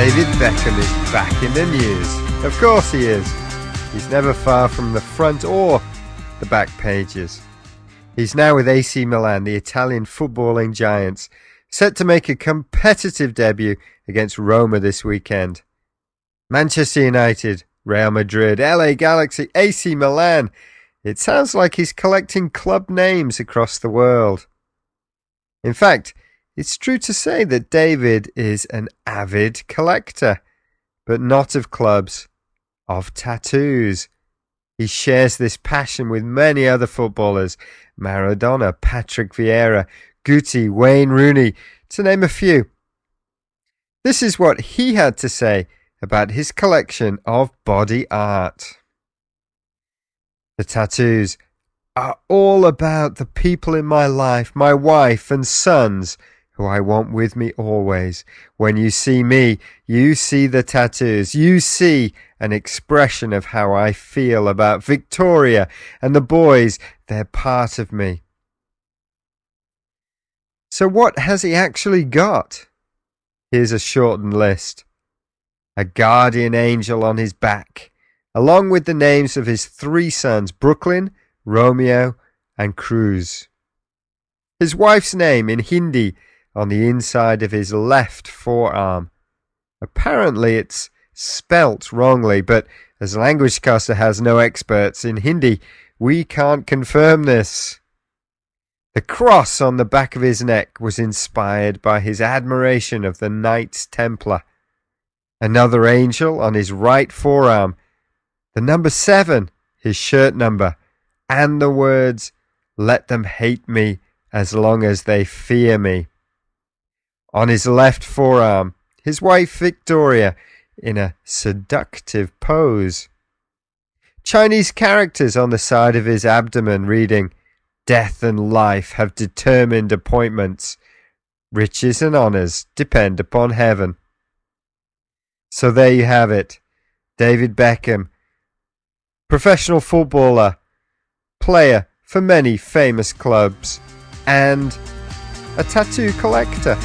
David Beckham is back in the news. Of course he is. He's never far from the front or the back pages. He's now with AC Milan, the Italian footballing giants, set to make a competitive debut against Roma this weekend. Manchester United, Real Madrid, LA Galaxy, AC Milan. It sounds like he's collecting club names across the world. In fact, it's true to say that David is an avid collector, but not of clubs, of tattoos. He shares this passion with many other footballers Maradona, Patrick Vieira, Guti, Wayne Rooney, to name a few. This is what he had to say about his collection of body art. The tattoos are all about the people in my life, my wife and sons, who I want with me always. When you see me, you see the tattoos. You see an expression of how I feel about Victoria and the boys. They're part of me. So, what has he actually got? Here's a shortened list a guardian angel on his back, along with the names of his three sons Brooklyn, Romeo, and Cruz. His wife's name in Hindi on the inside of his left forearm. Apparently, it's spelt wrongly, but as Language Caster has no experts in Hindi, we can't confirm this. The cross on the back of his neck was inspired by his admiration of the Knights Templar. Another angel on his right forearm, the number seven, his shirt number, and the words, Let them hate me as long as they fear me. On his left forearm, his wife Victoria in a seductive pose. Chinese characters on the side of his abdomen reading, Death and life have determined appointments. Riches and honours depend upon heaven. So there you have it. David Beckham, professional footballer, player for many famous clubs, and a tattoo collector.